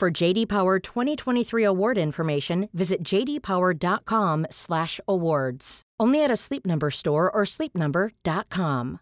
For JD Power 2023 award information, visit jdpower.com/awards. Only at a Sleep Number store or sleepnumber.com.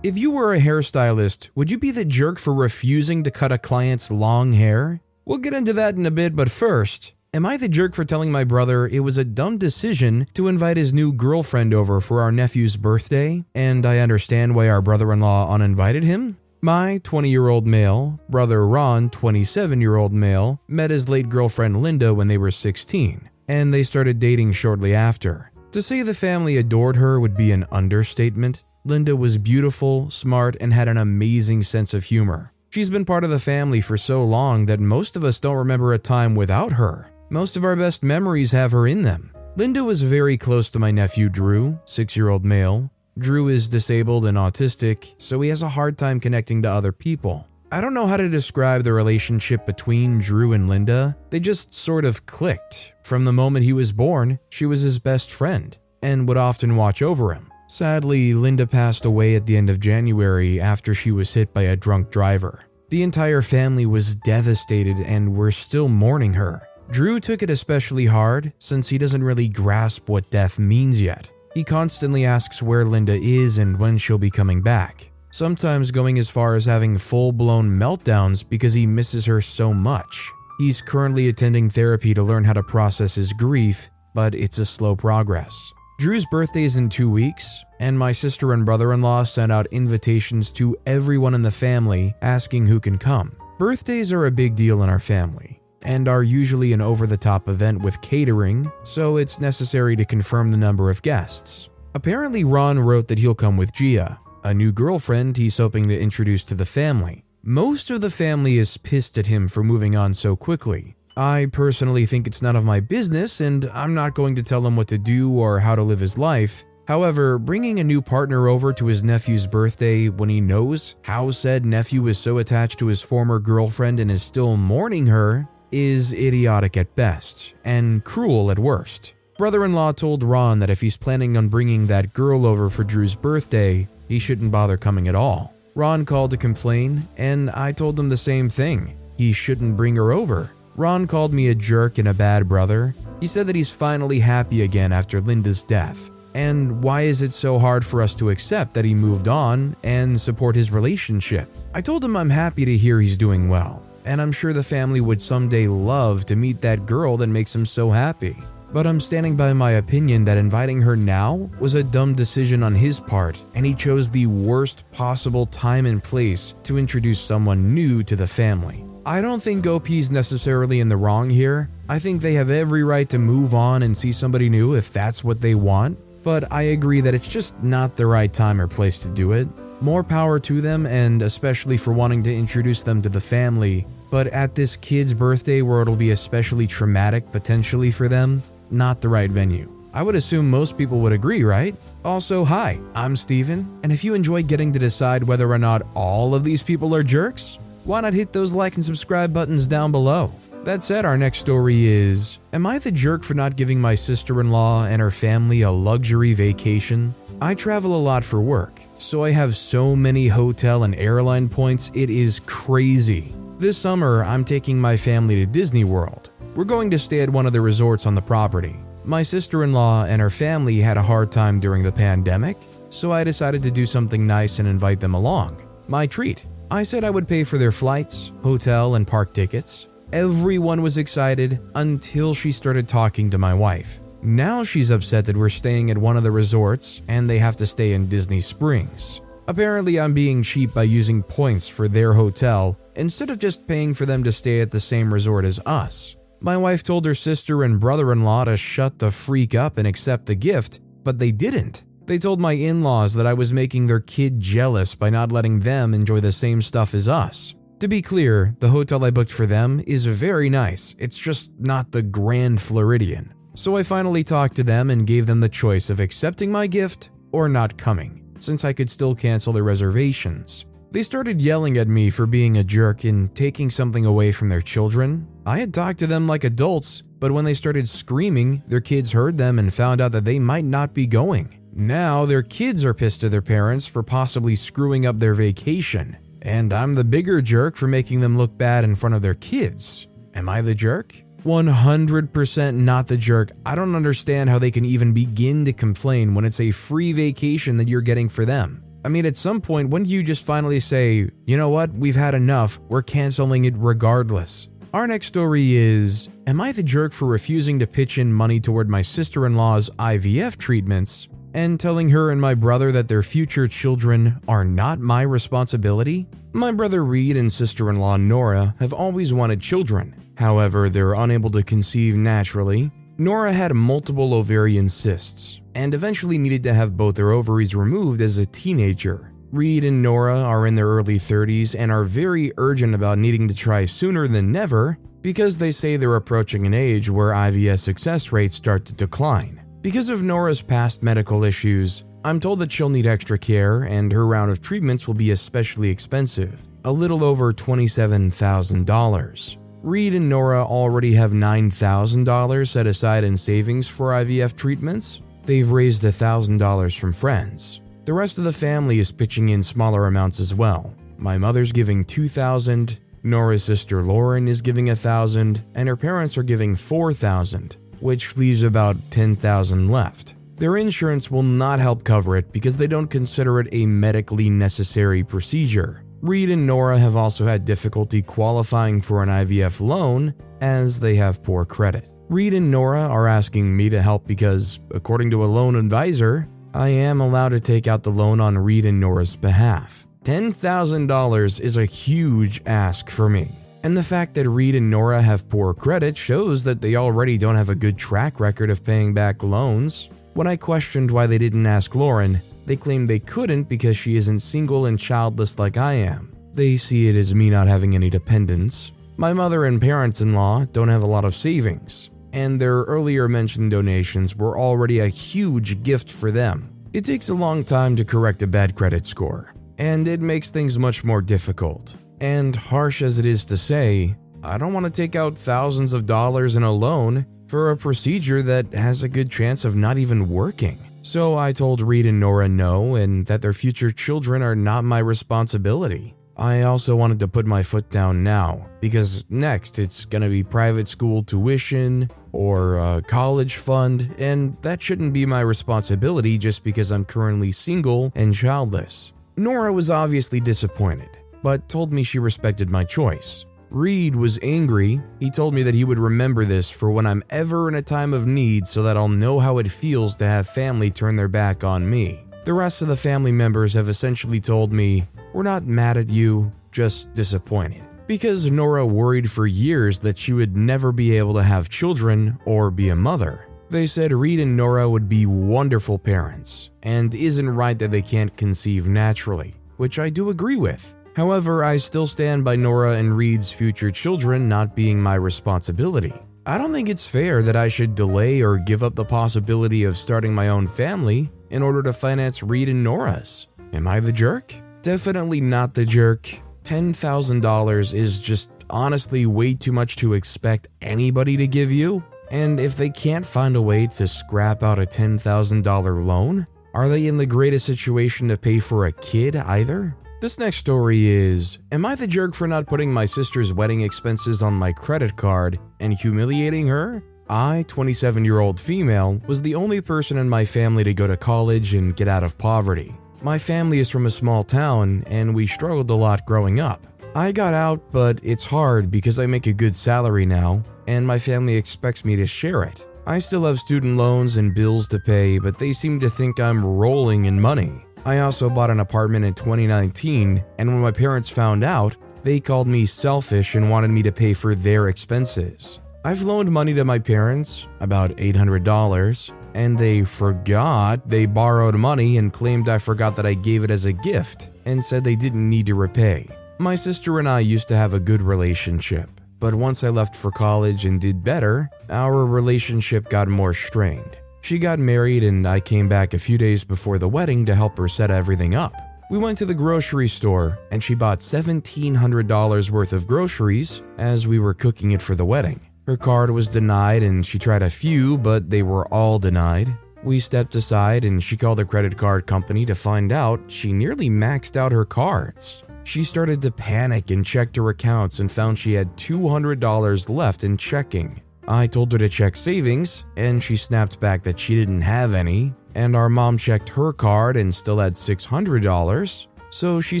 If you were a hairstylist, would you be the jerk for refusing to cut a client's long hair? We'll get into that in a bit, but first, am I the jerk for telling my brother it was a dumb decision to invite his new girlfriend over for our nephew's birthday, and I understand why our brother in law uninvited him? My 20 year old male, brother Ron, 27 year old male, met his late girlfriend Linda when they were 16, and they started dating shortly after. To say the family adored her would be an understatement. Linda was beautiful, smart, and had an amazing sense of humor. She's been part of the family for so long that most of us don't remember a time without her. Most of our best memories have her in them. Linda was very close to my nephew Drew, six year old male. Drew is disabled and autistic, so he has a hard time connecting to other people. I don't know how to describe the relationship between Drew and Linda. They just sort of clicked. From the moment he was born, she was his best friend and would often watch over him. Sadly, Linda passed away at the end of January after she was hit by a drunk driver. The entire family was devastated and were still mourning her. Drew took it especially hard since he doesn't really grasp what death means yet. He constantly asks where Linda is and when she'll be coming back, sometimes going as far as having full blown meltdowns because he misses her so much. He's currently attending therapy to learn how to process his grief, but it's a slow progress. Drew's birthday is in two weeks, and my sister and brother in law sent out invitations to everyone in the family asking who can come. Birthdays are a big deal in our family and are usually an over the top event with catering, so it's necessary to confirm the number of guests. Apparently, Ron wrote that he'll come with Gia, a new girlfriend he's hoping to introduce to the family. Most of the family is pissed at him for moving on so quickly, I personally think it's none of my business, and I'm not going to tell him what to do or how to live his life. However, bringing a new partner over to his nephew's birthday when he knows how said nephew is so attached to his former girlfriend and is still mourning her is idiotic at best and cruel at worst. Brother in law told Ron that if he's planning on bringing that girl over for Drew's birthday, he shouldn't bother coming at all. Ron called to complain, and I told him the same thing. He shouldn't bring her over. Ron called me a jerk and a bad brother. He said that he's finally happy again after Linda's death. And why is it so hard for us to accept that he moved on and support his relationship? I told him I'm happy to hear he's doing well, and I'm sure the family would someday love to meet that girl that makes him so happy. But I'm standing by my opinion that inviting her now was a dumb decision on his part, and he chose the worst possible time and place to introduce someone new to the family. I don't think GoP's necessarily in the wrong here. I think they have every right to move on and see somebody new if that's what they want, but I agree that it's just not the right time or place to do it. More power to them, and especially for wanting to introduce them to the family, but at this kid's birthday where it'll be especially traumatic potentially for them, not the right venue. I would assume most people would agree, right? Also, hi, I'm Steven, and if you enjoy getting to decide whether or not all of these people are jerks, why not hit those like and subscribe buttons down below? That said, our next story is Am I the jerk for not giving my sister in law and her family a luxury vacation? I travel a lot for work, so I have so many hotel and airline points, it is crazy. This summer, I'm taking my family to Disney World. We're going to stay at one of the resorts on the property. My sister in law and her family had a hard time during the pandemic, so I decided to do something nice and invite them along. My treat. I said I would pay for their flights, hotel, and park tickets. Everyone was excited until she started talking to my wife. Now she's upset that we're staying at one of the resorts and they have to stay in Disney Springs. Apparently, I'm being cheap by using points for their hotel instead of just paying for them to stay at the same resort as us. My wife told her sister and brother in law to shut the freak up and accept the gift, but they didn't. They told my in laws that I was making their kid jealous by not letting them enjoy the same stuff as us. To be clear, the hotel I booked for them is very nice, it's just not the Grand Floridian. So I finally talked to them and gave them the choice of accepting my gift or not coming, since I could still cancel their reservations. They started yelling at me for being a jerk and taking something away from their children. I had talked to them like adults, but when they started screaming, their kids heard them and found out that they might not be going. Now their kids are pissed at their parents for possibly screwing up their vacation. And I'm the bigger jerk for making them look bad in front of their kids. Am I the jerk? 100% not the jerk. I don't understand how they can even begin to complain when it's a free vacation that you're getting for them. I mean, at some point, when do you just finally say, you know what, we've had enough, we're canceling it regardless? Our next story is Am I the jerk for refusing to pitch in money toward my sister in law's IVF treatments and telling her and my brother that their future children are not my responsibility? My brother Reed and sister in law Nora have always wanted children. However, they're unable to conceive naturally. Nora had multiple ovarian cysts and eventually needed to have both their ovaries removed as a teenager. Reed and Nora are in their early 30s and are very urgent about needing to try sooner than never because they say they're approaching an age where IVF success rates start to decline. Because of Nora's past medical issues, I'm told that she'll need extra care and her round of treatments will be especially expensive, a little over $27,000. Reed and Nora already have $9,000 set aside in savings for IVF treatments. They've raised $1,000 from friends. The rest of the family is pitching in smaller amounts as well. My mother's giving 2000, Nora's sister Lauren is giving 1000, and her parents are giving 4000 which leaves about 10,000 left. Their insurance will not help cover it because they don't consider it a medically necessary procedure. Reed and Nora have also had difficulty qualifying for an IVF loan as they have poor credit. Reed and Nora are asking me to help because, according to a loan advisor, I am allowed to take out the loan on Reed and Nora's behalf. $10,000 is a huge ask for me. And the fact that Reed and Nora have poor credit shows that they already don't have a good track record of paying back loans. When I questioned why they didn't ask Lauren, they claimed they couldn't because she isn't single and childless like I am. They see it as me not having any dependents. My mother and parents in law don't have a lot of savings, and their earlier mentioned donations were already a huge gift for them. It takes a long time to correct a bad credit score, and it makes things much more difficult. And harsh as it is to say, I don't want to take out thousands of dollars in a loan for a procedure that has a good chance of not even working. So I told Reed and Nora no, and that their future children are not my responsibility. I also wanted to put my foot down now, because next it's gonna be private school tuition or a college fund, and that shouldn't be my responsibility just because I'm currently single and childless. Nora was obviously disappointed but told me she respected my choice. Reed was angry. He told me that he would remember this for when I'm ever in a time of need so that I'll know how it feels to have family turn their back on me. The rest of the family members have essentially told me, We're not mad at you, just disappointed. Because Nora worried for years that she would never be able to have children or be a mother. They said Reed and Nora would be wonderful parents, and isn't right that they can't conceive naturally, which I do agree with. However, I still stand by Nora and Reed's future children not being my responsibility. I don't think it's fair that I should delay or give up the possibility of starting my own family in order to finance Reed and Nora's. Am I the jerk? Definitely not the jerk. $10,000 is just honestly way too much to expect anybody to give you. And if they can't find a way to scrap out a $10,000 loan, are they in the greatest situation to pay for a kid either? This next story is Am I the jerk for not putting my sister's wedding expenses on my credit card and humiliating her? I, 27 year old female, was the only person in my family to go to college and get out of poverty. My family is from a small town and we struggled a lot growing up. I got out, but it's hard because I make a good salary now and my family expects me to share it. I still have student loans and bills to pay, but they seem to think I'm rolling in money. I also bought an apartment in 2019, and when my parents found out, they called me selfish and wanted me to pay for their expenses. I've loaned money to my parents, about $800, and they forgot they borrowed money and claimed I forgot that I gave it as a gift and said they didn't need to repay. My sister and I used to have a good relationship, but once I left for college and did better, our relationship got more strained. She got married, and I came back a few days before the wedding to help her set everything up. We went to the grocery store, and she bought $1,700 worth of groceries as we were cooking it for the wedding. Her card was denied, and she tried a few, but they were all denied. We stepped aside, and she called the credit card company to find out she nearly maxed out her cards. She started to panic and checked her accounts and found she had $200 left in checking. I told her to check savings, and she snapped back that she didn't have any, and our mom checked her card and still had $600. So she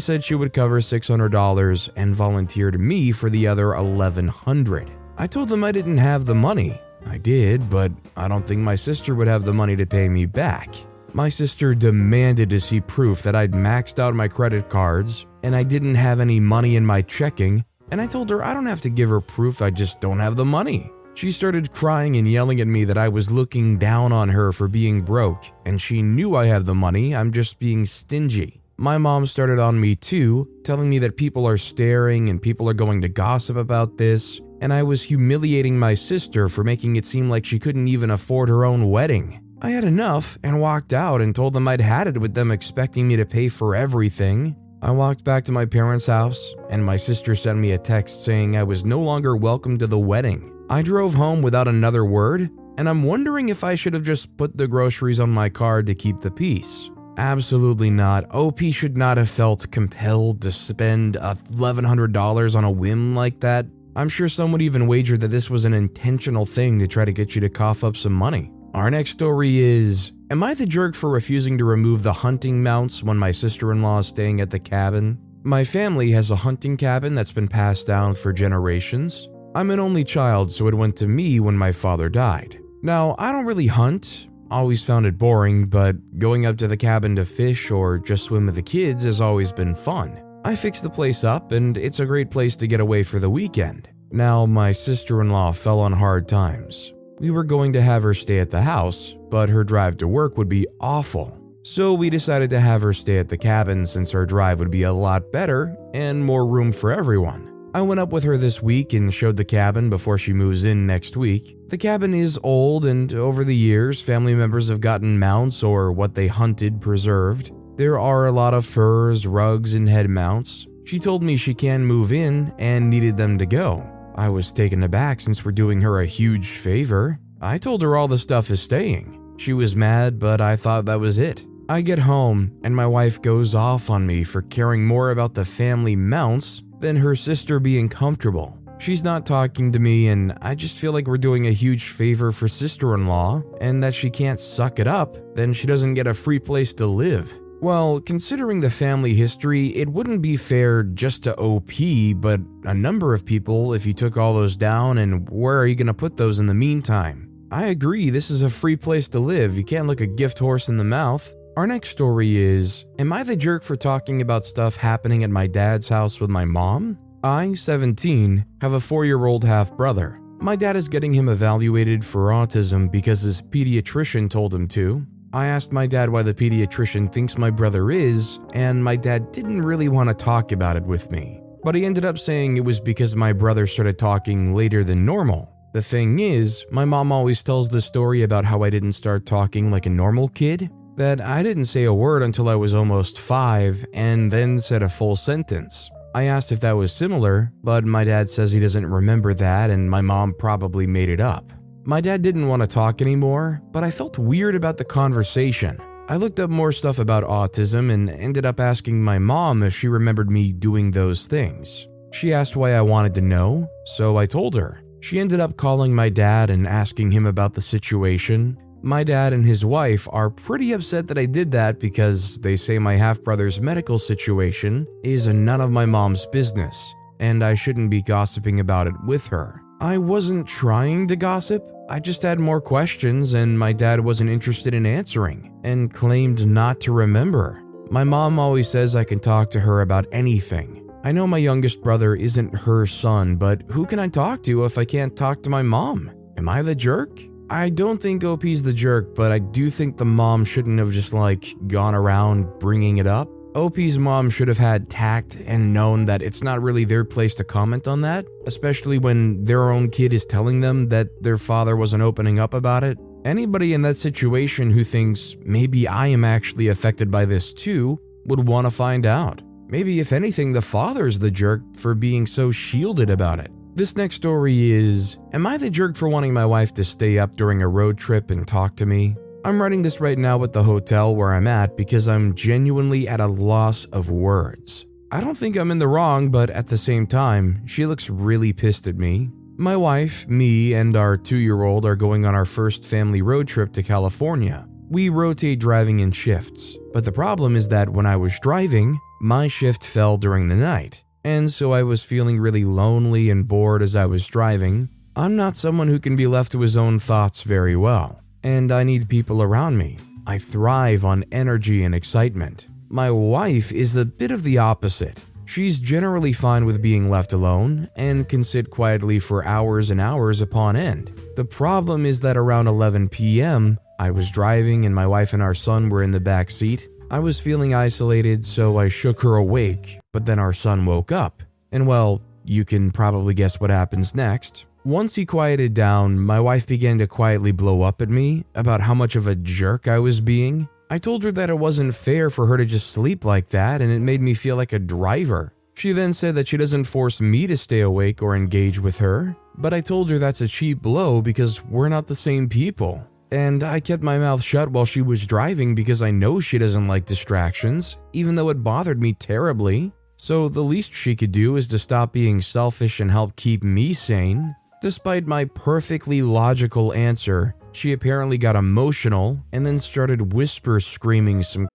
said she would cover $600 and volunteered me for the other 1,100. I told them I didn't have the money. I did, but I don't think my sister would have the money to pay me back. My sister demanded to see proof that I'd maxed out my credit cards and I didn't have any money in my checking, and I told her I don't have to give her proof, I just don't have the money. She started crying and yelling at me that I was looking down on her for being broke, and she knew I have the money, I'm just being stingy. My mom started on me too, telling me that people are staring and people are going to gossip about this, and I was humiliating my sister for making it seem like she couldn't even afford her own wedding. I had enough and walked out and told them I'd had it with them expecting me to pay for everything. I walked back to my parents' house, and my sister sent me a text saying I was no longer welcome to the wedding. I drove home without another word, and I'm wondering if I should have just put the groceries on my card to keep the peace. Absolutely not. OP should not have felt compelled to spend $1,100 on a whim like that. I'm sure some would even wager that this was an intentional thing to try to get you to cough up some money. Our next story is Am I the jerk for refusing to remove the hunting mounts when my sister in law is staying at the cabin? My family has a hunting cabin that's been passed down for generations. I'm an only child, so it went to me when my father died. Now, I don't really hunt, always found it boring, but going up to the cabin to fish or just swim with the kids has always been fun. I fixed the place up, and it's a great place to get away for the weekend. Now, my sister in law fell on hard times. We were going to have her stay at the house, but her drive to work would be awful. So we decided to have her stay at the cabin since her drive would be a lot better and more room for everyone. I went up with her this week and showed the cabin before she moves in next week. The cabin is old, and over the years, family members have gotten mounts or what they hunted preserved. There are a lot of furs, rugs, and head mounts. She told me she can move in and needed them to go. I was taken aback since we're doing her a huge favor. I told her all the stuff is staying. She was mad, but I thought that was it. I get home, and my wife goes off on me for caring more about the family mounts than her sister being comfortable. She's not talking to me, and I just feel like we're doing a huge favor for sister in law, and that she can't suck it up, then she doesn't get a free place to live. Well, considering the family history, it wouldn't be fair just to OP, but a number of people if you took all those down, and where are you going to put those in the meantime? I agree, this is a free place to live. You can't look a gift horse in the mouth. Our next story is Am I the jerk for talking about stuff happening at my dad's house with my mom? I, 17, have a four year old half brother. My dad is getting him evaluated for autism because his pediatrician told him to. I asked my dad why the pediatrician thinks my brother is, and my dad didn't really want to talk about it with me. But he ended up saying it was because my brother started talking later than normal. The thing is, my mom always tells the story about how I didn't start talking like a normal kid, that I didn't say a word until I was almost five and then said a full sentence. I asked if that was similar, but my dad says he doesn't remember that and my mom probably made it up. My dad didn't want to talk anymore, but I felt weird about the conversation. I looked up more stuff about autism and ended up asking my mom if she remembered me doing those things. She asked why I wanted to know, so I told her. She ended up calling my dad and asking him about the situation, my dad and his wife are pretty upset that I did that because they say my half brother's medical situation is none of my mom's business, and I shouldn't be gossiping about it with her. I wasn't trying to gossip, I just had more questions, and my dad wasn't interested in answering and claimed not to remember. My mom always says I can talk to her about anything. I know my youngest brother isn't her son, but who can I talk to if I can't talk to my mom? Am I the jerk? I don't think OP's the jerk, but I do think the mom shouldn't have just like gone around bringing it up. OP's mom should have had tact and known that it's not really their place to comment on that, especially when their own kid is telling them that their father wasn't opening up about it. Anybody in that situation who thinks maybe I am actually affected by this too would want to find out. Maybe, if anything, the father's the jerk for being so shielded about it. This next story is Am I the jerk for wanting my wife to stay up during a road trip and talk to me? I'm writing this right now at the hotel where I'm at because I'm genuinely at a loss of words. I don't think I'm in the wrong, but at the same time, she looks really pissed at me. My wife, me, and our two year old are going on our first family road trip to California. We rotate driving in shifts, but the problem is that when I was driving, my shift fell during the night, and so I was feeling really lonely and bored as I was driving. I'm not someone who can be left to his own thoughts very well and I need people around me. I thrive on energy and excitement. My wife is a bit of the opposite. She's generally fine with being left alone and can sit quietly for hours and hours upon end. The problem is that around 11 p.m., I was driving and my wife and our son were in the back seat. I was feeling isolated, so I shook her awake, but then our son woke up. And well, you can probably guess what happens next. Once he quieted down, my wife began to quietly blow up at me about how much of a jerk I was being. I told her that it wasn't fair for her to just sleep like that, and it made me feel like a driver. She then said that she doesn't force me to stay awake or engage with her, but I told her that's a cheap blow because we're not the same people. And I kept my mouth shut while she was driving because I know she doesn't like distractions, even though it bothered me terribly. So the least she could do is to stop being selfish and help keep me sane. Despite my perfectly logical answer, she apparently got emotional and then started whisper screaming some.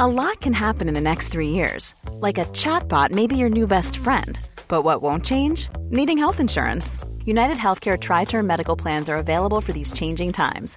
A lot can happen in the next three years. Like a chatbot may be your new best friend. But what won't change? Needing health insurance. United Healthcare Tri Term Medical Plans are available for these changing times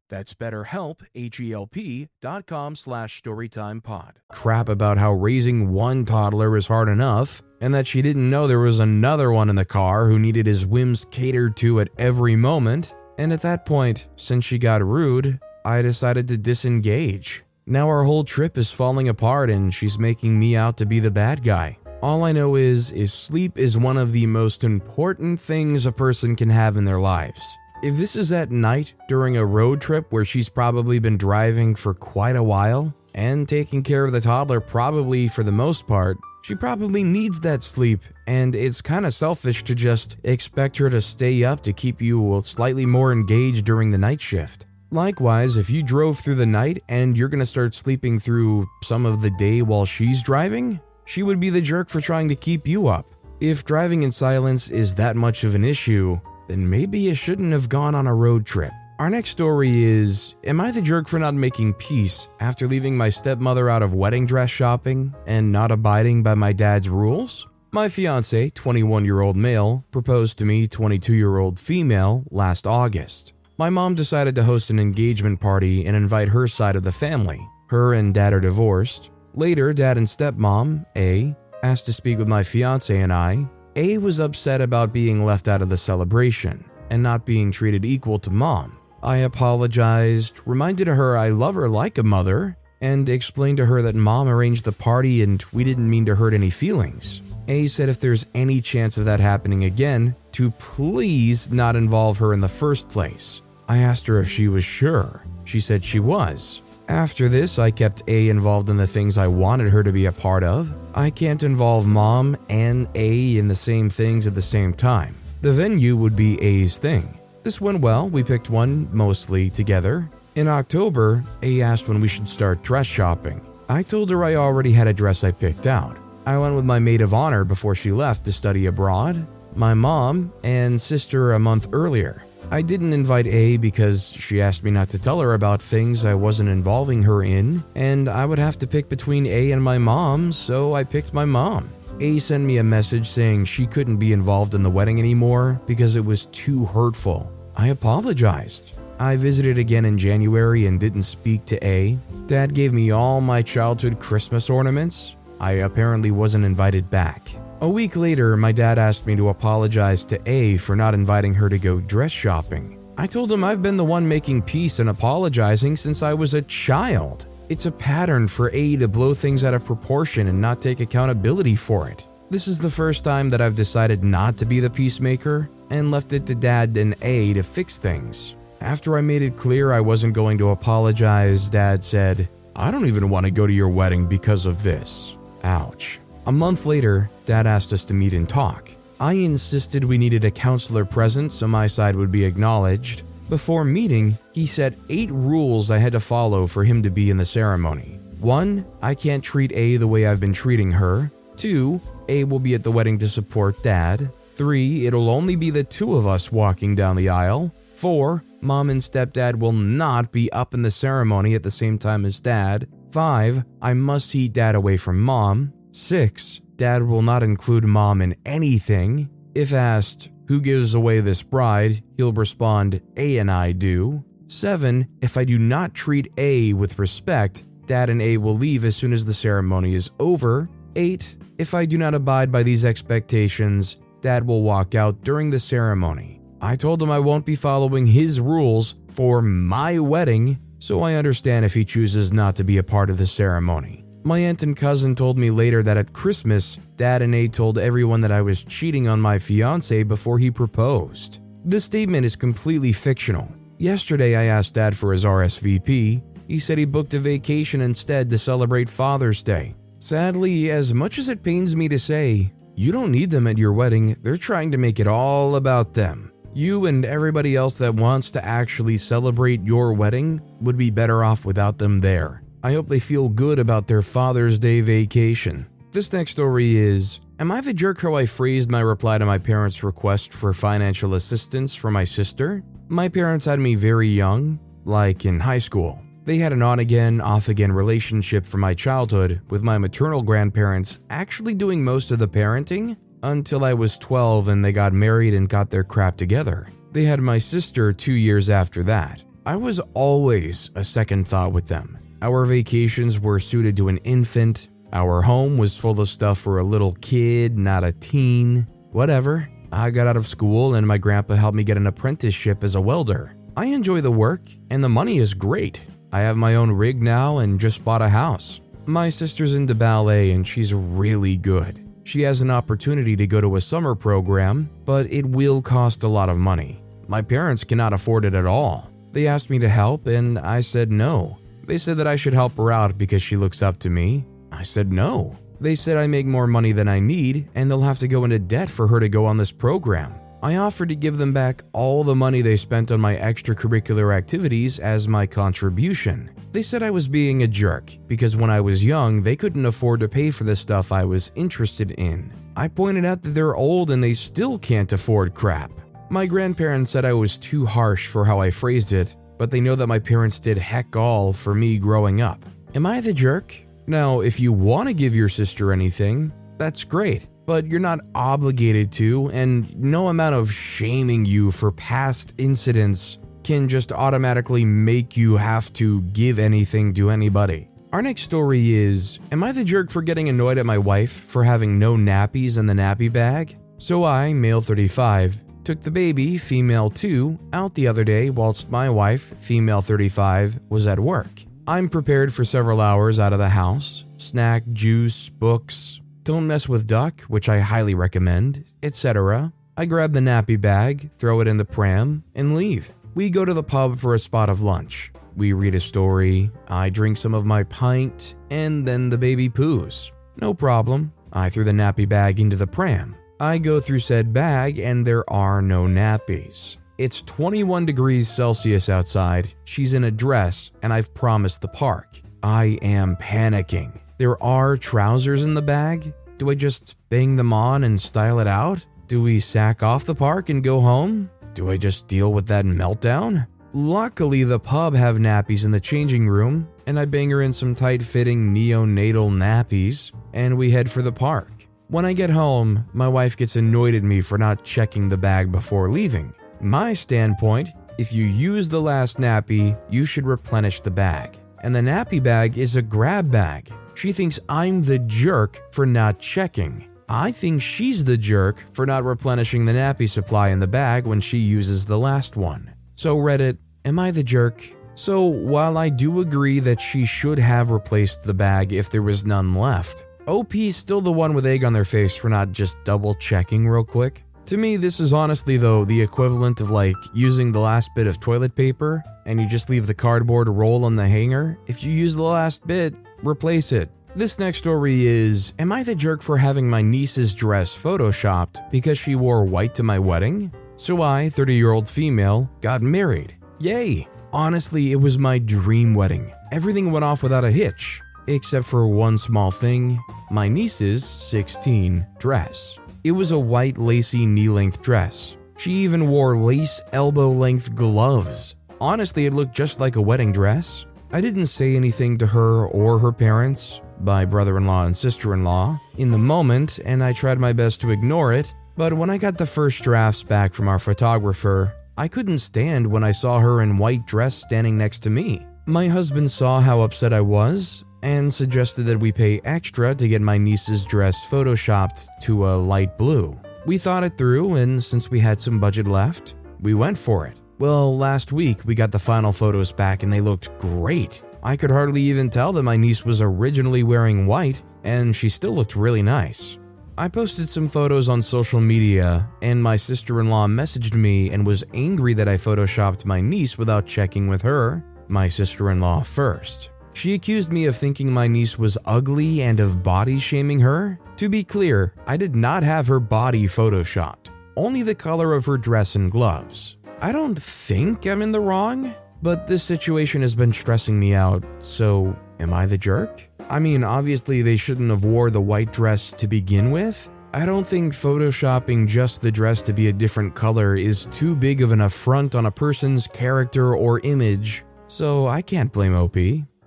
That's betterhelp, H-E-L-P dot com slash storytimepod. Crap about how raising one toddler is hard enough, and that she didn't know there was another one in the car who needed his whims catered to at every moment. And at that point, since she got rude, I decided to disengage. Now our whole trip is falling apart and she's making me out to be the bad guy. All I know is is sleep is one of the most important things a person can have in their lives. If this is at night during a road trip where she's probably been driving for quite a while and taking care of the toddler, probably for the most part, she probably needs that sleep, and it's kind of selfish to just expect her to stay up to keep you slightly more engaged during the night shift. Likewise, if you drove through the night and you're gonna start sleeping through some of the day while she's driving, she would be the jerk for trying to keep you up. If driving in silence is that much of an issue, then maybe you shouldn't have gone on a road trip. Our next story is Am I the jerk for not making peace after leaving my stepmother out of wedding dress shopping and not abiding by my dad's rules? My fiance, 21 year old male, proposed to me, 22 year old female, last August. My mom decided to host an engagement party and invite her side of the family. Her and dad are divorced. Later, dad and stepmom, A, asked to speak with my fiance and I. A was upset about being left out of the celebration and not being treated equal to mom. I apologized, reminded her I love her like a mother, and explained to her that mom arranged the party and we didn't mean to hurt any feelings. A said if there's any chance of that happening again, to please not involve her in the first place. I asked her if she was sure. She said she was. After this, I kept A involved in the things I wanted her to be a part of. I can't involve mom and A in the same things at the same time. The venue would be A's thing. This went well, we picked one mostly together. In October, A asked when we should start dress shopping. I told her I already had a dress I picked out. I went with my maid of honor before she left to study abroad, my mom, and sister a month earlier. I didn't invite A because she asked me not to tell her about things I wasn't involving her in, and I would have to pick between A and my mom, so I picked my mom. A sent me a message saying she couldn't be involved in the wedding anymore because it was too hurtful. I apologized. I visited again in January and didn't speak to A. Dad gave me all my childhood Christmas ornaments. I apparently wasn't invited back. A week later, my dad asked me to apologize to A for not inviting her to go dress shopping. I told him I've been the one making peace and apologizing since I was a child. It's a pattern for A to blow things out of proportion and not take accountability for it. This is the first time that I've decided not to be the peacemaker and left it to dad and A to fix things. After I made it clear I wasn't going to apologize, dad said, I don't even want to go to your wedding because of this. Ouch. A month later, Dad asked us to meet and talk. I insisted we needed a counselor present so my side would be acknowledged. Before meeting, he set eight rules I had to follow for him to be in the ceremony. 1. I can't treat A the way I've been treating her. 2. A will be at the wedding to support Dad. 3. It'll only be the two of us walking down the aisle. 4. Mom and stepdad will not be up in the ceremony at the same time as Dad. 5. I must see Dad away from Mom. 6. Dad will not include mom in anything. If asked, who gives away this bride, he'll respond, A and I do. 7. If I do not treat A with respect, Dad and A will leave as soon as the ceremony is over. 8. If I do not abide by these expectations, Dad will walk out during the ceremony. I told him I won't be following his rules for my wedding, so I understand if he chooses not to be a part of the ceremony. My aunt and cousin told me later that at Christmas, Dad and A told everyone that I was cheating on my fiance before he proposed. This statement is completely fictional. Yesterday, I asked Dad for his RSVP. He said he booked a vacation instead to celebrate Father's Day. Sadly, as much as it pains me to say, you don't need them at your wedding, they're trying to make it all about them. You and everybody else that wants to actually celebrate your wedding would be better off without them there. I hope they feel good about their Father's Day vacation. This next story is Am I the jerk how I phrased my reply to my parents' request for financial assistance for my sister? My parents had me very young, like in high school. They had an on again, off again relationship from my childhood, with my maternal grandparents actually doing most of the parenting until I was 12 and they got married and got their crap together. They had my sister two years after that. I was always a second thought with them. Our vacations were suited to an infant. Our home was full of stuff for a little kid, not a teen. Whatever. I got out of school and my grandpa helped me get an apprenticeship as a welder. I enjoy the work and the money is great. I have my own rig now and just bought a house. My sister's into ballet and she's really good. She has an opportunity to go to a summer program, but it will cost a lot of money. My parents cannot afford it at all. They asked me to help and I said no. They said that I should help her out because she looks up to me. I said no. They said I make more money than I need and they'll have to go into debt for her to go on this program. I offered to give them back all the money they spent on my extracurricular activities as my contribution. They said I was being a jerk because when I was young, they couldn't afford to pay for the stuff I was interested in. I pointed out that they're old and they still can't afford crap. My grandparents said I was too harsh for how I phrased it, but they know that my parents did heck all for me growing up. Am I the jerk? Now, if you want to give your sister anything, that's great, but you're not obligated to, and no amount of shaming you for past incidents can just automatically make you have to give anything to anybody. Our next story is Am I the jerk for getting annoyed at my wife for having no nappies in the nappy bag? So I, male 35, took the baby, female 2, out the other day whilst my wife, female 35, was at work. I'm prepared for several hours out of the house snack, juice, books. Don't mess with duck, which I highly recommend, etc. I grab the nappy bag, throw it in the pram, and leave. We go to the pub for a spot of lunch. We read a story, I drink some of my pint, and then the baby poos. No problem. I threw the nappy bag into the pram. I go through said bag and there are no nappies. It's 21 degrees Celsius outside, she's in a dress, and I've promised the park. I am panicking. There are trousers in the bag. Do I just bang them on and style it out? Do we sack off the park and go home? Do I just deal with that meltdown? Luckily, the pub have nappies in the changing room, and I bang her in some tight fitting neonatal nappies, and we head for the park. When I get home, my wife gets annoyed at me for not checking the bag before leaving. My standpoint if you use the last nappy, you should replenish the bag. And the nappy bag is a grab bag. She thinks I'm the jerk for not checking. I think she's the jerk for not replenishing the nappy supply in the bag when she uses the last one. So, Reddit, am I the jerk? So, while I do agree that she should have replaced the bag if there was none left, OP's still the one with egg on their face for not just double checking real quick. To me, this is honestly, though, the equivalent of like using the last bit of toilet paper and you just leave the cardboard roll on the hanger. If you use the last bit, replace it. This next story is Am I the jerk for having my niece's dress photoshopped because she wore white to my wedding? So I, 30 year old female, got married. Yay! Honestly, it was my dream wedding. Everything went off without a hitch, except for one small thing my niece's 16 dress. It was a white lacy knee length dress. She even wore lace elbow length gloves. Honestly, it looked just like a wedding dress. I didn't say anything to her or her parents, by brother in law and sister in law in the moment, and I tried my best to ignore it. But when I got the first drafts back from our photographer, I couldn't stand when I saw her in white dress standing next to me. My husband saw how upset I was and suggested that we pay extra to get my niece's dress photoshopped to a light blue. We thought it through, and since we had some budget left, we went for it. Well, last week we got the final photos back and they looked great. I could hardly even tell that my niece was originally wearing white, and she still looked really nice. I posted some photos on social media, and my sister in law messaged me and was angry that I photoshopped my niece without checking with her, my sister in law, first. She accused me of thinking my niece was ugly and of body shaming her. To be clear, I did not have her body photoshopped, only the color of her dress and gloves. I don't think I'm in the wrong. But this situation has been stressing me out, so am I the jerk? I mean, obviously they shouldn't have wore the white dress to begin with. I don't think photoshopping just the dress to be a different color is too big of an affront on a person's character or image, so I can't blame OP.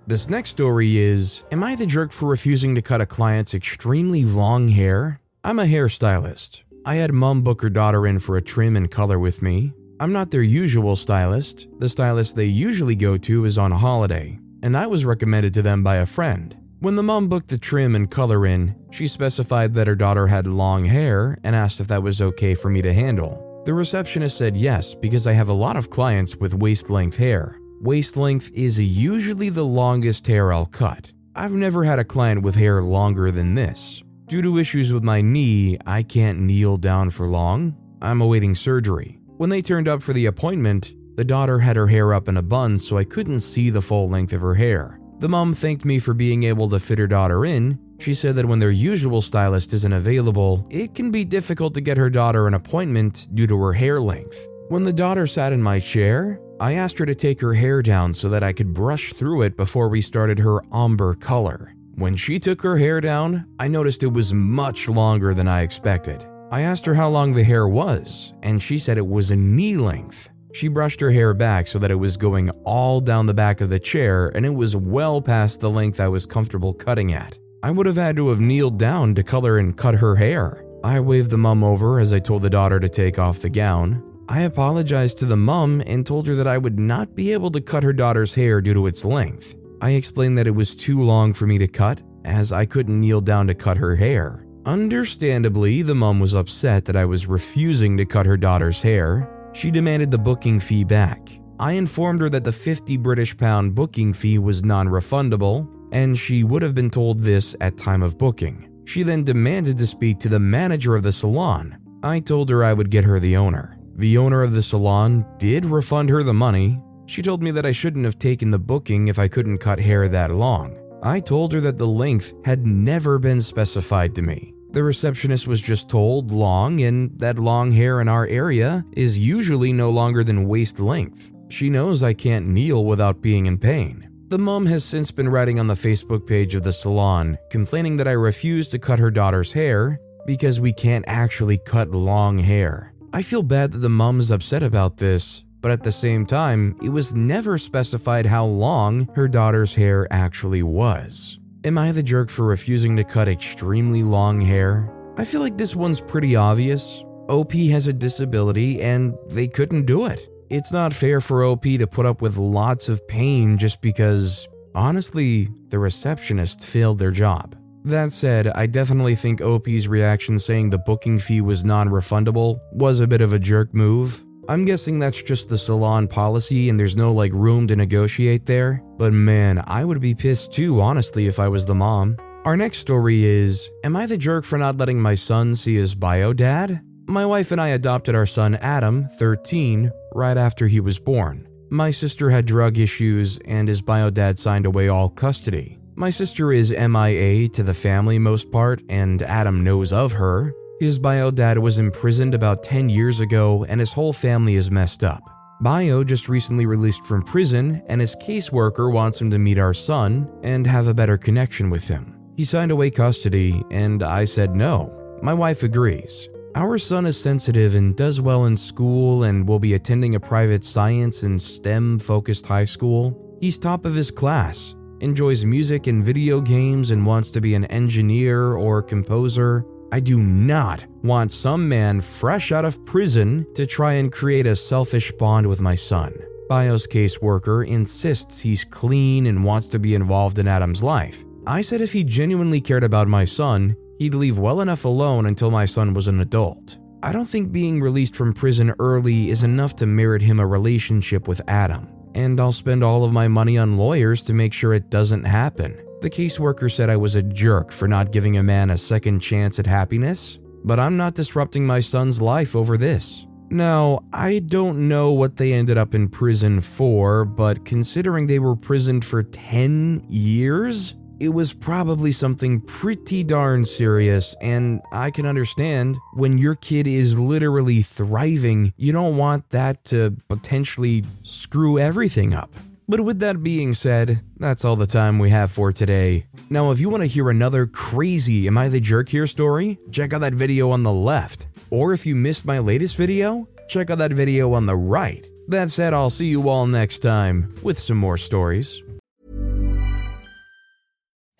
This next story is Am I the jerk for refusing to cut a client's extremely long hair? I'm a hairstylist. I had mom book her daughter in for a trim and color with me. I'm not their usual stylist. The stylist they usually go to is on a holiday, and I was recommended to them by a friend. When the mom booked the trim and color in, she specified that her daughter had long hair and asked if that was okay for me to handle. The receptionist said yes because I have a lot of clients with waist length hair. Waist length is usually the longest hair I'll cut. I've never had a client with hair longer than this. Due to issues with my knee, I can't kneel down for long. I'm awaiting surgery. When they turned up for the appointment, the daughter had her hair up in a bun so I couldn't see the full length of her hair. The mom thanked me for being able to fit her daughter in. She said that when their usual stylist isn't available, it can be difficult to get her daughter an appointment due to her hair length. When the daughter sat in my chair, I asked her to take her hair down so that I could brush through it before we started her ombre color. When she took her hair down, I noticed it was much longer than I expected. I asked her how long the hair was, and she said it was a knee length. She brushed her hair back so that it was going all down the back of the chair and it was well past the length I was comfortable cutting at. I would have had to have kneeled down to color and cut her hair. I waved the mum over as I told the daughter to take off the gown. I apologized to the mum and told her that I would not be able to cut her daughter's hair due to its length. I explained that it was too long for me to cut, as I couldn't kneel down to cut her hair. Understandably, the mum was upset that I was refusing to cut her daughter's hair. She demanded the booking fee back. I informed her that the 50 British pound booking fee was non refundable, and she would have been told this at time of booking. She then demanded to speak to the manager of the salon. I told her I would get her the owner. The owner of the salon did refund her the money. She told me that I shouldn't have taken the booking if I couldn't cut hair that long. I told her that the length had never been specified to me. The receptionist was just told long, and that long hair in our area is usually no longer than waist length. She knows I can't kneel without being in pain. The mom has since been writing on the Facebook page of the salon, complaining that I refuse to cut her daughter's hair because we can't actually cut long hair. I feel bad that the mom is upset about this, but at the same time, it was never specified how long her daughter's hair actually was. Am I the jerk for refusing to cut extremely long hair? I feel like this one's pretty obvious. OP has a disability and they couldn't do it. It's not fair for OP to put up with lots of pain just because, honestly, the receptionist failed their job. That said, I definitely think OP's reaction saying the booking fee was non refundable was a bit of a jerk move. I'm guessing that's just the salon policy and there's no like room to negotiate there. But man, I would be pissed too, honestly, if I was the mom. Our next story is Am I the jerk for not letting my son see his bio dad? My wife and I adopted our son Adam, 13, right after he was born. My sister had drug issues, and his bio dad signed away all custody. My sister is MIA to the family most part, and Adam knows of her. His bio dad was imprisoned about 10 years ago, and his whole family is messed up. Bio just recently released from prison, and his caseworker wants him to meet our son and have a better connection with him. He signed away custody, and I said no. My wife agrees. Our son is sensitive and does well in school and will be attending a private science and STEM focused high school. He's top of his class, enjoys music and video games, and wants to be an engineer or composer. I do not want some man fresh out of prison to try and create a selfish bond with my son. Bio's caseworker insists he's clean and wants to be involved in Adam's life. I said if he genuinely cared about my son, he'd leave well enough alone until my son was an adult. I don't think being released from prison early is enough to merit him a relationship with Adam, and I'll spend all of my money on lawyers to make sure it doesn't happen. The caseworker said I was a jerk for not giving a man a second chance at happiness, but I'm not disrupting my son's life over this. Now, I don't know what they ended up in prison for, but considering they were prisoned for 10 years, it was probably something pretty darn serious, and I can understand when your kid is literally thriving, you don't want that to potentially screw everything up. But with that being said, that's all the time we have for today. Now, if you want to hear another crazy Am I the Jerk Here story, check out that video on the left. Or if you missed my latest video, check out that video on the right. That said, I'll see you all next time with some more stories.